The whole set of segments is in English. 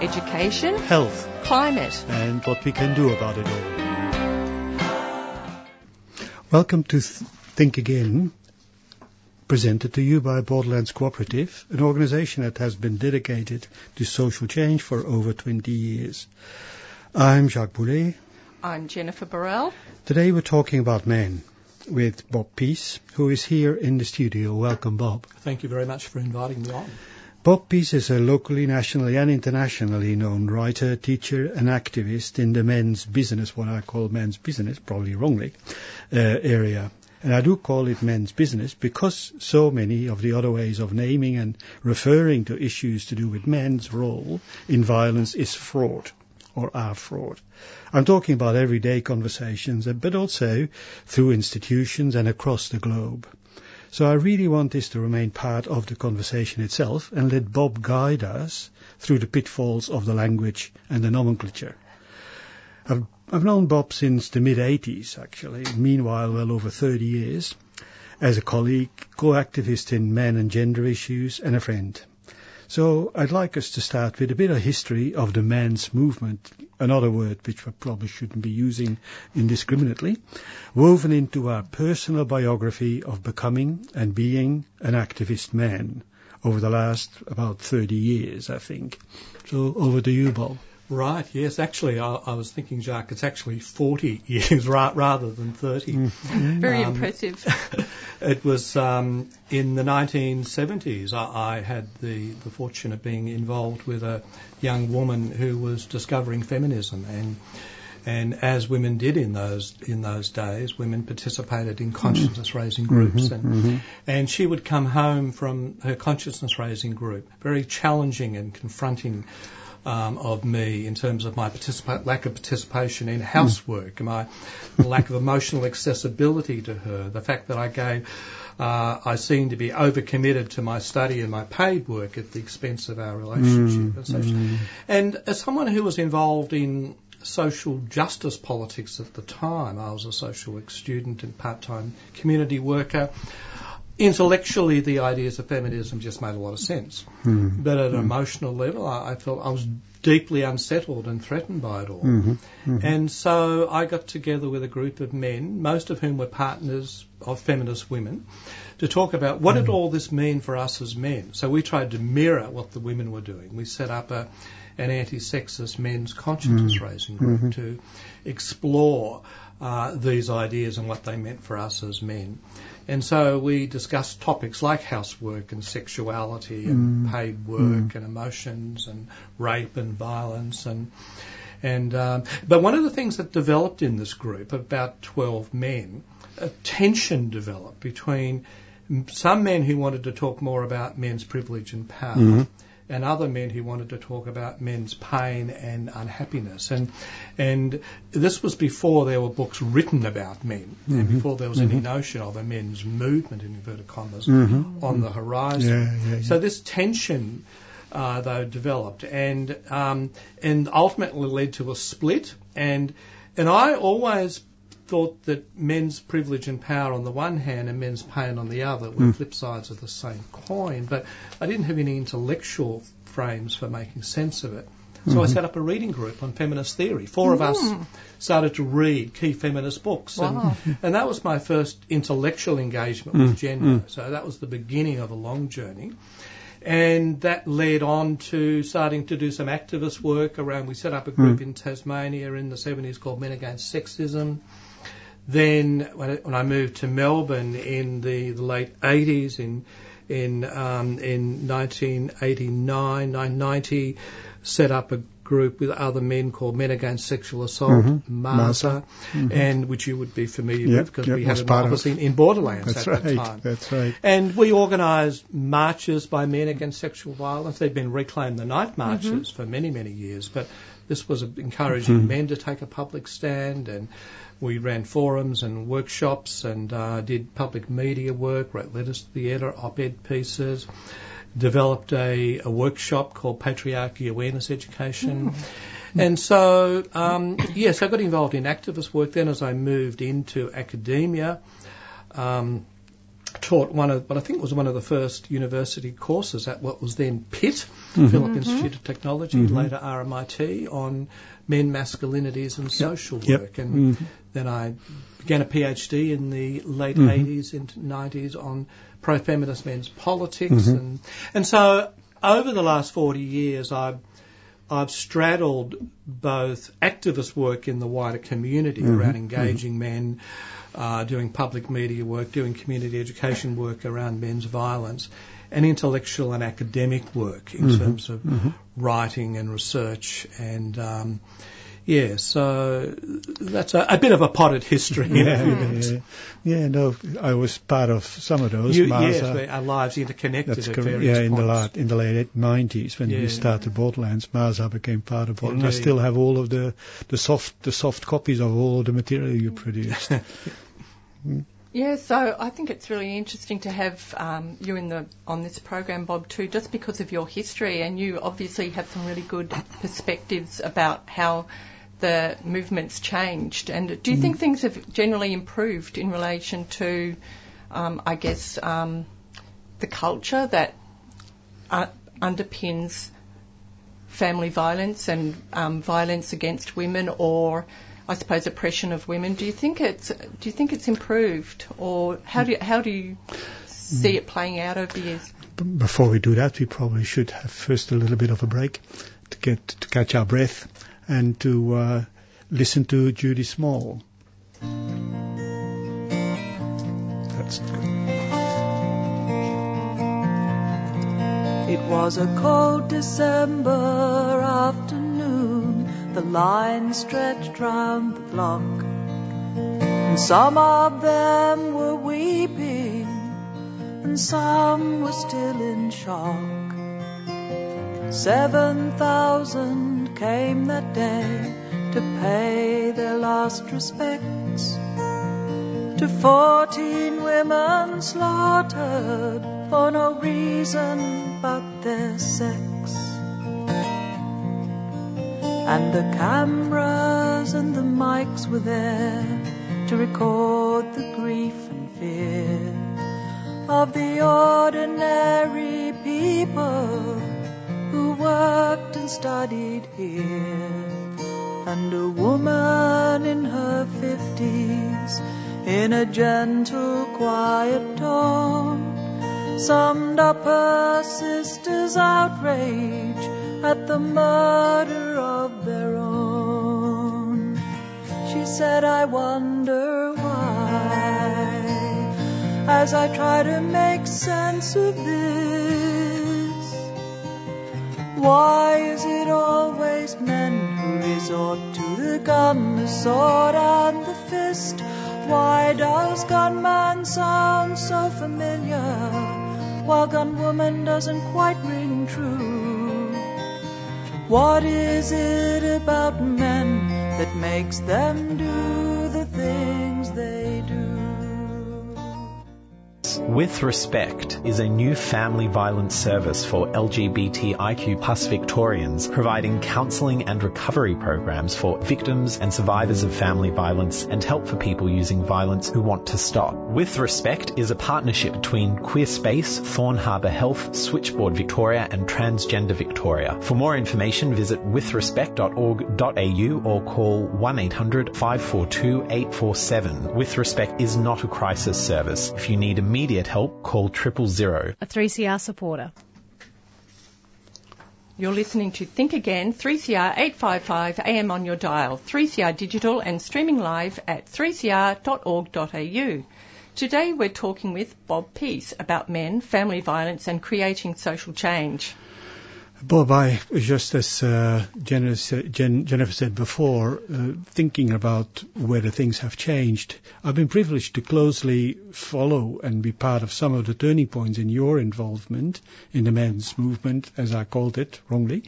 education, health, climate. and what we can do about it all. Welcome to Think Again, presented to you by Borderlands Cooperative, an organization that has been dedicated to social change for over 20 years. I'm Jacques Boulet. I'm Jennifer Burrell. Today we're talking about men with Bob Pease, who is here in the studio. Welcome, Bob. Thank you very much for inviting me on. Bob Peace is a locally, nationally and internationally known writer, teacher and activist in the men's business, what I call men's business, probably wrongly, uh, area. And I do call it men's business because so many of the other ways of naming and referring to issues to do with men's role in violence is fraud or are fraud. I'm talking about everyday conversations, but also through institutions and across the globe. So I really want this to remain part of the conversation itself and let Bob guide us through the pitfalls of the language and the nomenclature. I've, I've known Bob since the mid-80s, actually, meanwhile well over 30 years, as a colleague, co-activist in men and gender issues, and a friend. So I'd like us to start with a bit of history of the men's movement, another word which we probably shouldn't be using indiscriminately, woven into our personal biography of becoming and being an activist man over the last about 30 years, I think. So over to you, Bob. Right, yes, actually, I, I was thinking, Jacques, it's actually 40 years ra- rather than 30. Mm. Mm-hmm. Very Um, impressive. It was um, in the 1970s I, I had the, the fortune of being involved with a young woman who was discovering feminism and and as women did in those in those days, women participated in mm-hmm. consciousness raising groups mm-hmm. and and she would come home from her consciousness raising group very challenging and confronting um, of me in terms of my participa- lack of participation in housework, my lack of emotional accessibility to her, the fact that I gave, uh, I seemed to be overcommitted to my study and my paid work at the expense of our relationship. and, such. and as someone who was involved in social justice politics at the time, I was a social work student and part-time community worker intellectually the ideas of feminism just made a lot of sense. Hmm. But at an hmm. emotional level, I, I felt I was deeply unsettled and threatened by it all. Mm-hmm. Mm-hmm. And so I got together with a group of men, most of whom were partners of feminist women, to talk about what did mm-hmm. all this mean for us as men. So we tried to mirror what the women were doing. We set up a, an anti-sexist men's consciousness mm-hmm. raising group mm-hmm. to explore uh, these ideas and what they meant for us as men. And so we discussed topics like housework and sexuality and mm-hmm. paid work and emotions and rape and violence and and um, but one of the things that developed in this group, about 12 men, a tension developed between some men who wanted to talk more about men's privilege and power. And other men who wanted to talk about men's pain and unhappiness, and and this was before there were books written about men, and before there was any notion of a men's movement in inverted commas on the horizon. Yeah, yeah, yeah. So this tension, uh, though, developed, and um, and ultimately led to a split. And and I always thought that men's privilege and power on the one hand and men's pain on the other were hmm. flip sides of the same coin. But I didn't have any intellectual frames for making sense of it. So I mm-hmm. set up a reading group on feminist theory. Four of us mm. started to read key feminist books, Wow. and, and that was my first intellectual engagement mm. with gender. Mm. So that was the beginning of a long journey. And that led on to starting to do some activist work around. We set up a group in Tasmania in the 70s called Men Against Sexism. Then, when I, when I moved to Melbourne in the, the late 80s, in in um, in 1989, 1990, set up a group with other men called Men Against Sexual Assault, Mhm. MASA, Mhm. and which you would be familiar Yep, with because yep, we had an office in, in Borderlands That's at right. that time. That's right. And we organised marches by men against sexual violence. They'd been reclaimed the night marches for many, many years, but this was encouraging Mhm. men to take a public stand and we ran forums and workshops and uh, did public media work, wrote letters to the editor, op-ed pieces, developed a, a workshop called Patriarchy Awareness Education. And so, um, yes, I got involved in activist work then as I moved into academia. Um, taught one of what I think it was one of the first university courses at what was then PIT, Phillip Institute of Technology, Mhm. later RMIT, on men, masculinities and social Yep. work. And Mhm. then I began a PhD in the late Mhm. 80s into 90s on pro-feminist men's politics. Mhm. And, and so over the last 40 years, I've, I've straddled both activist work in the wider community Mhm. around engaging men, uh, doing public media work, doing community education work around men's violence, and intellectual and academic work in Mhm. terms of Mhm. writing and research and um, yeah, so that's a, a bit of a potted history. Yeah, few yeah, yeah. Yeah, no, I was part of some of those. You, yes, our lives interconnected That's at correct. various Yeah, in the points. late in the late nineties when Yeah. we started Borderlands, MASA became part of it. And I still have all of the the soft the soft copies of all of the material you produced. Yeah, so I think it's really interesting to have um, you in the on this program, Bob, too, just because of your history, and you obviously have some really good perspectives about how the movement's changed. And do you think things have generally improved in relation to, um, I guess, um, the culture that uh, underpins family violence and um, violence against women, or I suppose oppression of women. Do you think it's do you think it's improved, or how do you, how do you see it playing out over the years? Before we do that, we probably should have first a little bit of a break to get to catch our breath and to uh, listen to Judy Small. That's It was a cold December afternoon. The line stretched round the block. And some of them were weeping, and some were still in shock. Seven thousand came that day to pay their last respects to fourteen women slaughtered for no reason but their sex. And the cameras and the mics were there to record the grief and fear of the ordinary people who worked and studied here. And a woman in her fifties, in a gentle, quiet tone, summed up her sister's outrage at the murder of their own. She said, I wonder why, as I try to make sense of this. Why is it always men who resort to the gun, the sword, and the fist? Why does gunman sound so familiar, while gunwoman doesn't quite ring true? What is it about men that makes them do the things With Respect is a new family violence service for LGBTIQ plus Victorians, providing counselling and recovery programs for victims and survivors of family violence and help for people using violence who want to stop. With Respect is a partnership between Queer Space, Thorn Harbour Health, Switchboard Victoria and Transgender Victoria. For more information visit withrespect.org.au or call 1800 542 847. With Respect is not a crisis service. If you need immediate help, call triple zero. a 3CR supporter. You're listening to Think Again, 3CR 855 AM on your dial, 3CR digital and streaming live at 3cr.org.au. Today we're talking with Bob Pease about men, family violence and creating social change. Bob, I, just as uh, Jennifer said before, uh, thinking about whether things have changed, I've been privileged to closely follow and be part of some of the turning points in your involvement in the men's movement, as I called it wrongly,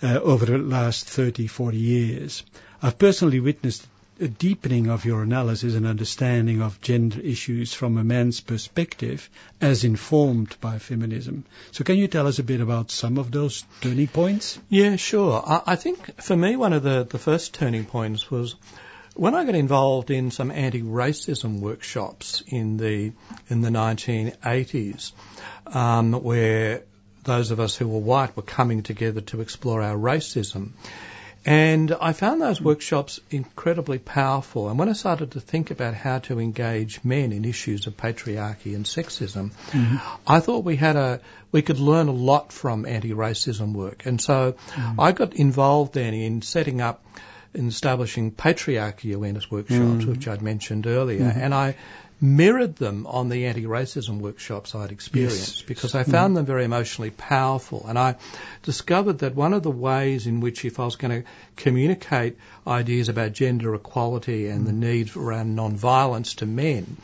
uh, over the last 30, 40 years. I've personally witnessed a deepening of your analysis and understanding of gender issues from a man's perspective as informed by feminism. So can you tell us a bit about some of those turning points? Yeah, sure. I, I think for me one of the, the first turning points was when I got involved in some anti-racism workshops in the in the 1980s, um, where those of us who were white were coming together to explore our racism. And I found those workshops incredibly powerful. And when I started to think about how to engage men in issues of patriarchy and sexism, mm-hmm. I thought we had a we could learn a lot from anti-racism work. And so mm-hmm. I got involved then in setting up in establishing patriarchy awareness workshops, mm-hmm. which I'd mentioned earlier. Mm-hmm. And I mirrored them on the anti-racism workshops I'd experienced yes. because I found mm. them very emotionally powerful. And I discovered that one of the ways in which if I was going to communicate ideas about gender equality and mm. the need around non-violence to men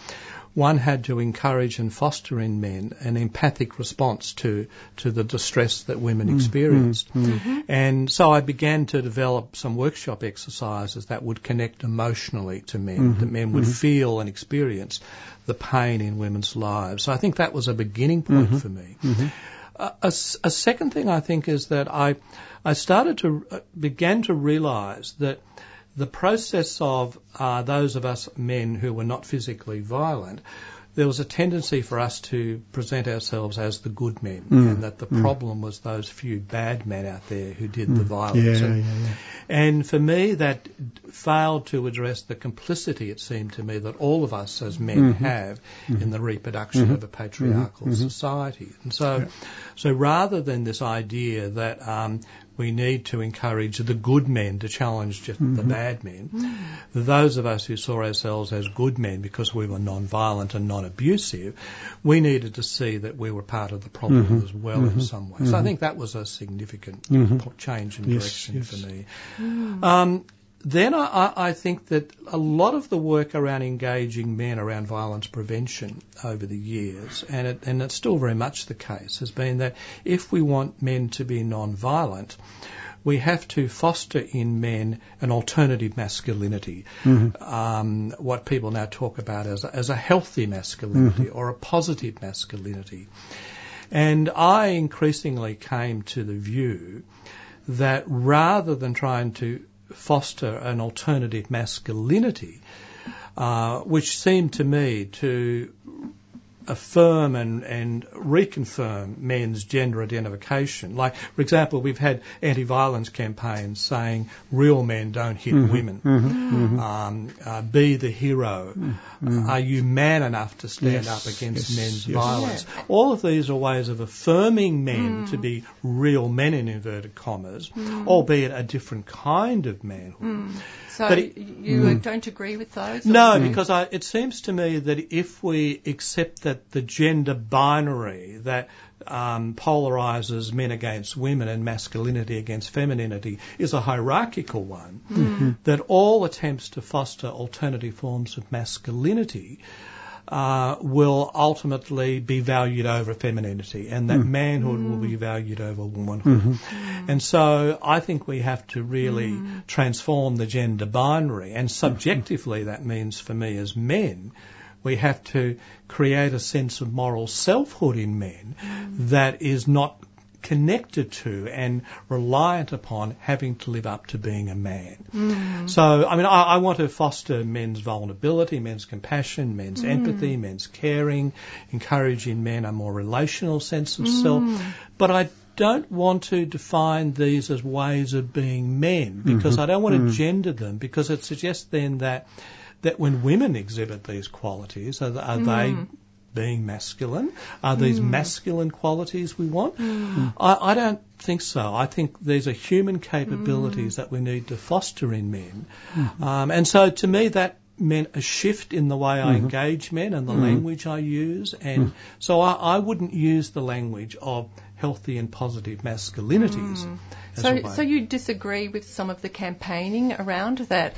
one had to encourage and foster in men an empathic response to, to the distress that women mm, experienced. Mm, mm. And so I began to develop some workshop exercises that would connect emotionally to men, mm-hmm. that men would mm-hmm. feel and experience the pain in women's lives. So I think that was a beginning point mm-hmm. for me. Mm-hmm. A, a, a, second thing I think is that I, I started to, uh, began to realize that the process of uh, those of us men who were not physically violent, there was a tendency for us to present ourselves as the good men, mm. and that the mm. problem was those few bad men out there who did mm. the violence. Yeah, and, yeah, yeah. and, for me, that failed to address the complicity, it seemed to me, that all of us as men mm-hmm. have mm-hmm. in the reproduction mm-hmm. of a patriarchal mm-hmm. society. And so, so rather than this idea that um, we need to encourage the good men to challenge mm-hmm. the bad men. Mm-hmm. Those of us who saw ourselves as good men because we were non-violent and non-abusive, we needed to see that we were part of the problem mm-hmm. as well in mm-hmm. some way. So I mm-hmm. think that was a significant mm-hmm. change in direction yes, yes. for me. Mm. Um, then I, I, think that a lot of the work around engaging men around violence prevention over the years, and, it, and it's still very much the case, has been that if we want men to be non-violent, we have to foster in men an alternative masculinity, mm-hmm. um, what people now talk about as a, as a healthy masculinity mm-hmm. or a positive masculinity. And I increasingly came to the view that rather than trying to foster an alternative masculinity, uh, which seemed to me to affirm and, and reconfirm men's gender identification. Like, for example, we've had anti-violence campaigns saying real men don't hit mm-hmm, women. Mm-hmm, mm-hmm. Um, uh, be the hero. Mm-hmm. Are you man enough to stand yes, up against yes, men's yes. violence? Yeah. All of these are ways of affirming men to mm. be real men in inverted commas, mm. albeit a different kind of manhood. Mm. So it, you mm. don't agree with those? No, or? because I, it seems to me that if we accept that the gender binary that um, polarizes men against women and masculinity against femininity is a hierarchical one, mm. that all attempts to foster alternative forms of masculinity uh, will ultimately be valued over femininity, and that mm. manhood mm. will be valued over womanhood. Mm-hmm. And so I think we have to really mm. transform the gender binary, and subjectively that means for me as men, we have to create a sense of moral selfhood in men mm. that is not connected to and reliant upon having to live up to being a man. Mm. So, I mean, I, I, want to foster men's vulnerability, men's compassion, men's mm. empathy, men's caring, encouraging men a more relational sense of mm. self. But I don't want to define these as ways of being men because mm-hmm. I don't want to mm. gender them because it suggests then that that when women exhibit these qualities, are, are they mm being masculine? Are these mm. masculine qualities we want? Mm. I, I, don't think so. I think these are human capabilities mm. that we need to foster in men. Mm-hmm. Um, and so to me, that meant a shift in the way I engage men and the language I use, and so I, I wouldn't use the language of healthy and positive masculinities. as So, so you disagree with some of the campaigning around that?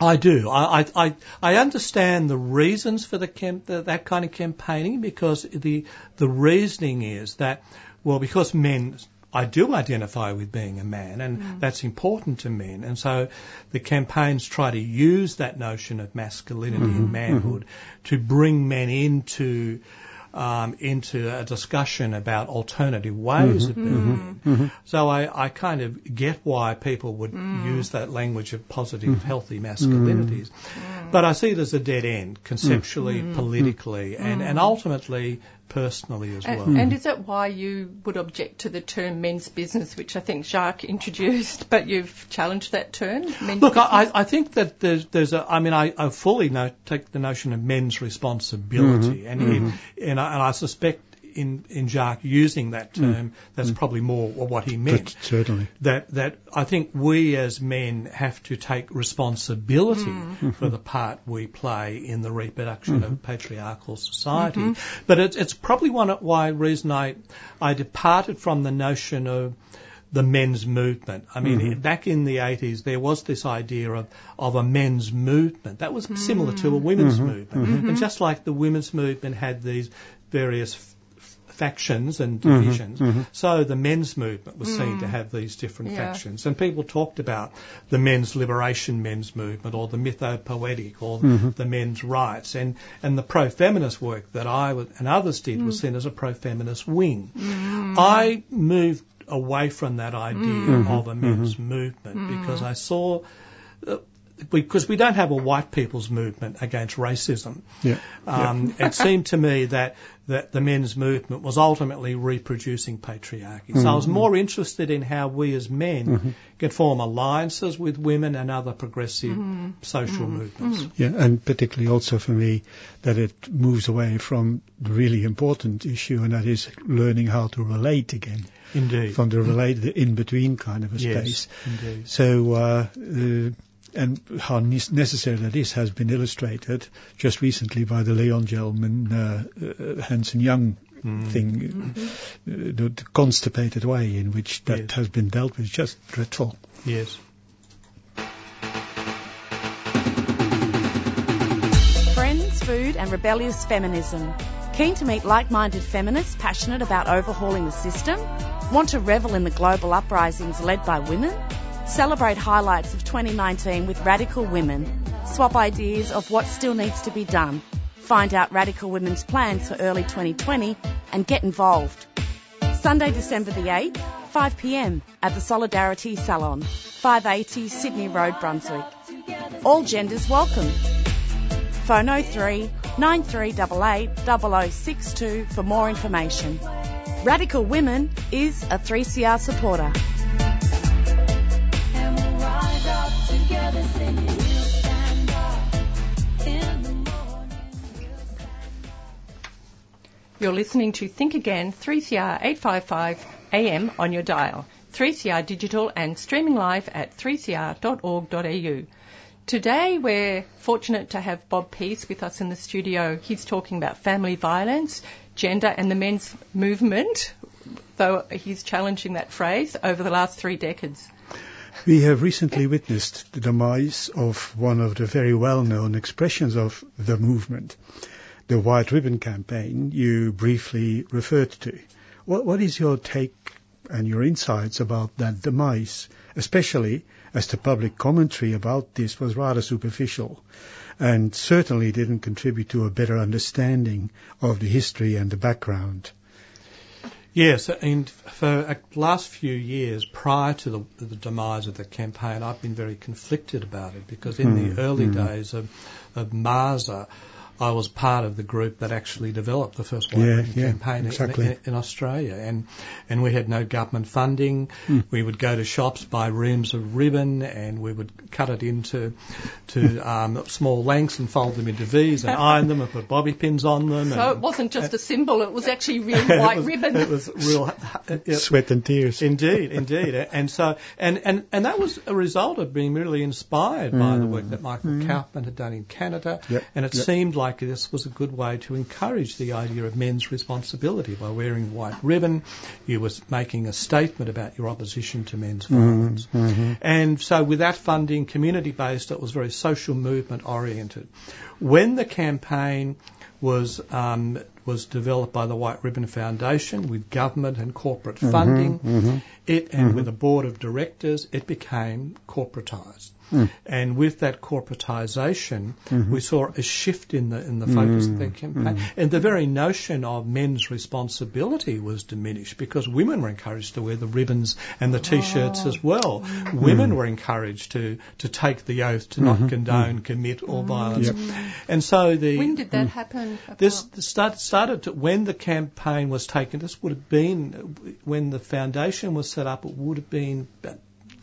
I do. I, I, I, I understand the reasons for the, camp, the that kind of campaigning because the the reasoning is that well because men I do identify with being a man and mm. that's important to men. And so the campaigns try to use that notion of masculinity and mm-hmm. Mm-hmm. manhood to bring men into um, into a discussion about alternative ways of mm-hmm. being men. Mm-hmm. Mm-hmm. So I, I kind of get why people would mm. use that language of positive, mm. healthy masculinities. Mm. But I see it as a dead end, conceptually, politically, and, and ultimately personally as well. And, and is that why you would object to the term men's business, which I think Jacques introduced, but you've challenged that term? Men's Look. I, I think that there's, there's a, I mean, I, I fully know, take the notion of men's responsibility, mm-hmm. and, and, mm-hmm. and, I, and I suspect in, in Jacques using that hmm. term, that's hmm. probably more what he meant. But certainly. that that I think we as men have to take responsibility hmm. for the part we play in the reproduction of patriarchal society. But it's it's probably one of why reason I I departed from the notion of the men's movement. I mean, back in the 80s, there was this idea of, of a men's movement. That was similar to a women's movement. And just like the women's movement had these various f- factions and mm-hmm. divisions, mm-hmm. so the men's movement was seen to mm. have these different Yeah. factions. And people talked about the men's liberation men's movement or the mythopoetic or the mm-hmm. men's rights. And, and the pro-feminist work that I and others did was mm. seen as a pro-feminist wing. Mm. I moved away from that idea of a men's movement because I saw uh, because we don't have a white people's movement against racism. Yeah. Um, it seemed to me that, that the men's movement was ultimately reproducing patriarchy. So I was more interested in how we as men can form alliances with women and other progressive social movements. Yeah, and particularly also for me that it moves away from the really important issue, and that is learning how to relate again Indeed. from the relate, the in between kind of a Yes, space. indeed. So, uh, uh, and how ne- necessary that is has been illustrated just recently by the Leyonhjelm, uh, uh, Hanson Young thing, uh, the, the constipated way in which that Yes. has been dealt with, just dreadful. Yes. Friends, food, and rebellious feminism. Keen to meet like minded feminists passionate about overhauling the system? Want to revel in the global uprisings led by women? Celebrate highlights of 2019 with Radical Women. Swap ideas of what still needs to be done. Find out Radical Women's plans for early 2020 and get involved. Sunday, December the 8th, 5pm at the Solidarity Salon, 580 Sydney Road, Brunswick. All genders welcome. Phone 03 9388 0062 for more information. Radical Women is a 3CR supporter. You're listening to Think Again, 3CR 855 AM on your dial, 3CR digital and streaming live at 3cr.org.au. Today we're fortunate to have Bob Pease with us in the studio. He's talking about family violence, gender and the men's movement, though he's challenging that phrase over the last three decades. We have recently witnessed the demise of one of the very well-known expressions of the movement, the White Ribbon Campaign you briefly referred to. What, what is your take and your insights about that demise, especially as the public commentary about this was rather superficial and certainly didn't contribute to a better understanding of the history and the background? Yes, and for the last few years prior to the, the demise of the campaign, I've been very conflicted about it because in the hmm, early hmm. days of, of MASA, I was part of the group that actually developed the first white Yeah, ribbon yeah, campaign in- exactly. in, in Australia, and and we had no government funding. Hmm. We would go to shops, buy reams of ribbon, and we would cut it into to um, small lengths and fold them into V's and iron them and put bobby pins on them. So and, it wasn't just a symbol; it was actually real it white was- ribbon. It was real. yeah, Sweat and tears. Indeed, indeed, and so and, and and that was a result of being really inspired by the work that Michael Kaufman had done in Canada, Yep, and it yep. seemed like this was a good way to encourage the idea of men's responsibility by wearing white ribbon. You was making a statement about your opposition to men's mm-hmm, violence, mm-hmm. and so with that funding, community based, it was very social movement oriented. When the campaign was um, was developed by the White Ribbon Foundation with government and corporate mm-hmm, funding. It and with a board of directors, it became corporatised. And with that corporatisation, mm-hmm. we saw a shift in the in the focus of the mm-hmm. campaign, mm-hmm. and the very notion of men's responsibility was diminished because women were encouraged to wear the ribbons and the t-shirts oh. as well. Women were encouraged to to take the oath to not condone, commit, or violence, Yep. and so the when did that happen? this start, started to, when the campaign was taken. This would have been when the foundation was set up. It would have been about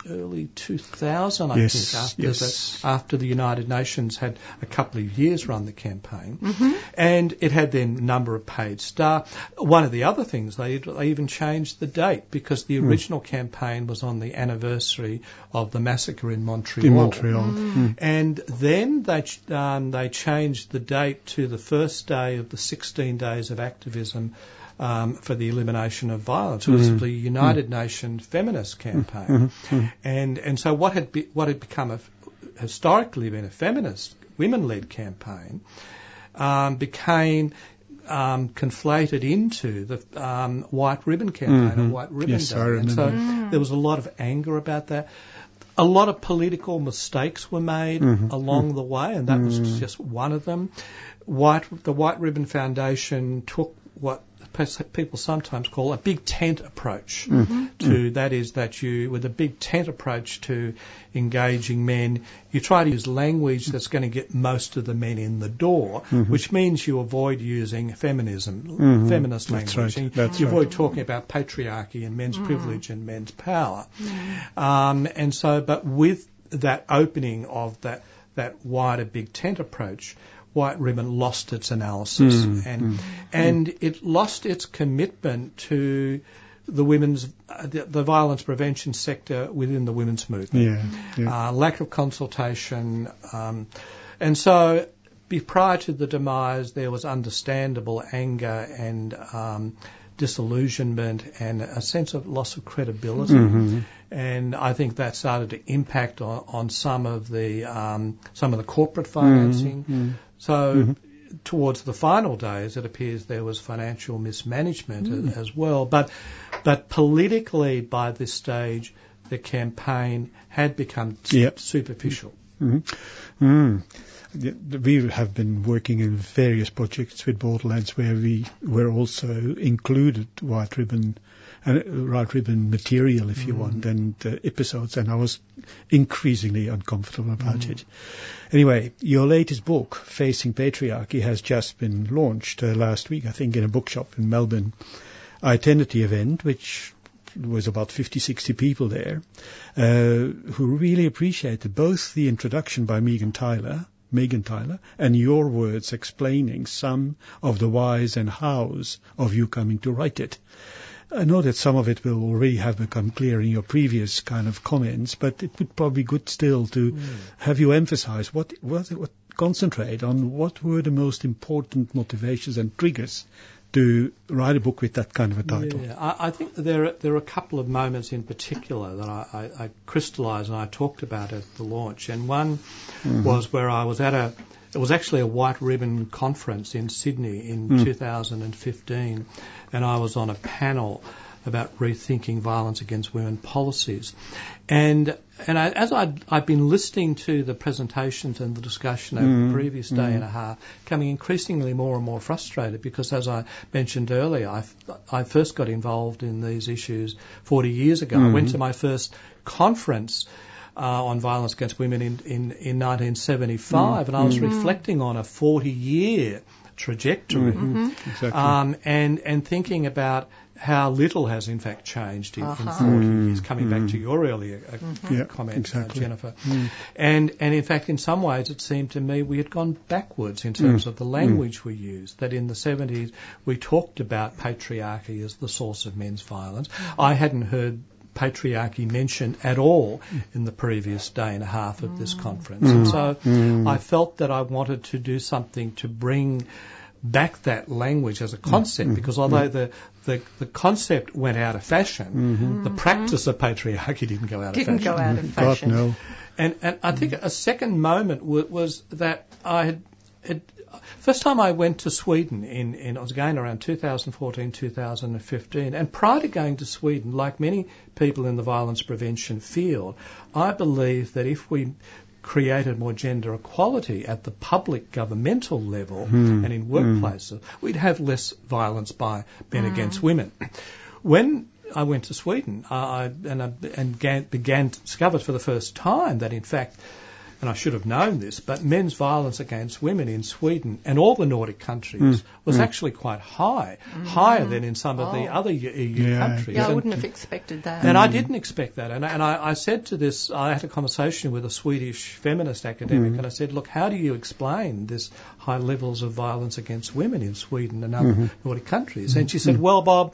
early 2000, I Yes, think, after yes. the after the United Nations had a couple of years run the campaign, and it had then a number of paid staff. One of the other things they they even changed the date because the original campaign was on the anniversary of the massacre in Montreal. in Montreal. Mm. And then they um, they changed the date to the first day of the 16 days of activism um, for the elimination of violence. It was the United Nations feminist campaign, and and so what had be, what had become a historically been a feminist women-led campaign um, became um, conflated into the um, white ribbon campaign or white ribbon Yes, day. I and so remember. there was a lot of anger about that. A lot of political mistakes were made along the way, and that was just one of them. White, the White Ribbon Foundation took what people sometimes call a big tent approach. Mm-hmm. Mm-hmm. To that is that you with a big tent approach to engaging men you try to use language that's going to get most of the men in the door mm-hmm. which means you avoid using feminism feminist That's language. right, that's you right. avoid talking about patriarchy and men's mm. privilege and men's power. Mm. Um, and so but with that opening of that that wider big tent approach White Ribbon lost its analysis and and it lost its commitment to the women's uh, the, the violence prevention sector within the women's movement. Yeah, yeah. Uh, lack of consultation, um, and so be, prior to the demise, there was understandable anger and um, disillusionment and a sense of loss of credibility. And I think that started to impact on, on some of the um, some of the corporate financing. So mm-hmm. towards the final days, it appears there was financial mismanagement a- mm. as well. But but politically, by this stage, the campaign had become Yep. superficial. Mm-hmm. Mm. Yeah, We have been working in various projects with Borderlands where we were also included white ribbon uh, white ribbon material, if you want, and uh, episodes, and I was increasingly uncomfortable about it. Anyway, your latest book, Facing Patriarchy, has just been launched uh, last week, I think, in a bookshop in Melbourne. I attended the event, which was about 50, 60 people there, uh, who really appreciated both the introduction by Meagan Tyler, Meagan Tyler, and your words explaining some of the whys and hows of you coming to write it. I know that some of it will already have become clear in your previous kind of comments, but it would probably be good still to hmm. have you emphasize what, what, what, concentrate on what were the most important motivations and triggers to write a book with that kind of a title. Yeah, I, I think there are, there are a couple of moments in particular that I, I, I crystallised and I talked about at the launch. And one mm-hmm. was where I was at a, it was actually a white ribbon conference in Sydney in hmm. 2015, and I was on a panel about rethinking violence against women policies. And and I, as I'd, I'd been listening to the presentations and the discussion over the hmm. previous day hmm. and a half, coming increasingly more and more frustrated because, as I mentioned earlier, I, I first got involved in these issues 40 years ago. I went to my first conference uh, on violence against women in, in, in 1975, and I was mm-hmm. reflecting on a 40 year trajectory mm-hmm. Mm-hmm. Exactly. um, and, and thinking about how little has in fact changed in, in uh-huh. 40 years, coming back to your earlier uh, Yeah, comment, uh, exactly. uh, Jennifer. Mm. And, and in fact, in some ways, it seemed to me we had gone backwards in terms mm. of the language mm. we used. That in the 70s, we talked about patriarchy as the source of men's violence. I hadn't heard patriarchy mentioned at all in the previous day and a half of this conference. And so I felt that I wanted to do something to bring back that language as a concept mm-hmm. because although the, the, the concept went out of fashion, mm-hmm. the practice of patriarchy didn't go out Didn't of fashion. go out of fashion. God fashion. no. And, and I think a second moment w- was that I had, had first time I went to Sweden in, in I was again around 2014, 2015, and prior to going to Sweden, like many people in the violence prevention field, I believe that if we created more gender equality at the public governmental level hmm. and in hmm. workplaces, we'd have less violence by men hmm. against women. When I went to Sweden I, I, and, I, and began, began to discover for the first time that in fact and I should have known this, but men's violence against women in Sweden and all the Nordic countries mm. was mm. actually quite high, higher than in some of the Oh. other EU Yeah. countries. Yeah, I wouldn't have expected that. and I mm. didn't expect that. And, and I, I said to this, I had a conversation with a Swedish feminist academic, and I said, look, how do you explain this high levels of violence against women in Sweden and other mm-hmm. Nordic countries? And she mm-hmm. said, well, Bob,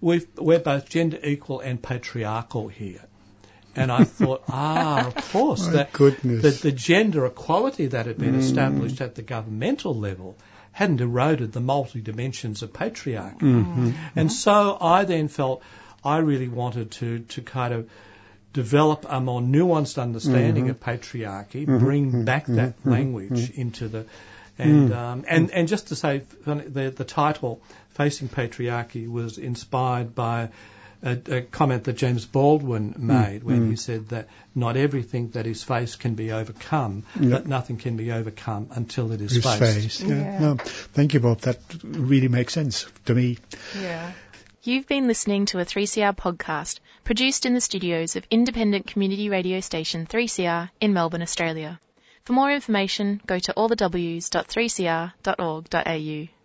we've, we're both gender equal and patriarchal here. And I thought, ah, of course, that, the gender equality that had been mm. established at the governmental level hadn't eroded the multi dimensions of patriarchy. Mm-hmm. And so I then felt I really wanted to, to kind of develop a more nuanced understanding mm-hmm. of patriarchy, mm-hmm. bring back that language into the and mm. um, and and just to say the the title facing patriarchy was inspired by a, a comment that James Baldwin made mm, when he mm. said that not everything that is faced can be overcome, but nothing can be overcome until it is His faced. face. Yeah. Yeah. No, thank you, Bob. That really makes sense to me. Yeah. You've been listening to a 3CR podcast produced in the studios of independent community radio station 3CR in Melbourne, Australia. For more information, go to allthews.3cr.org.au.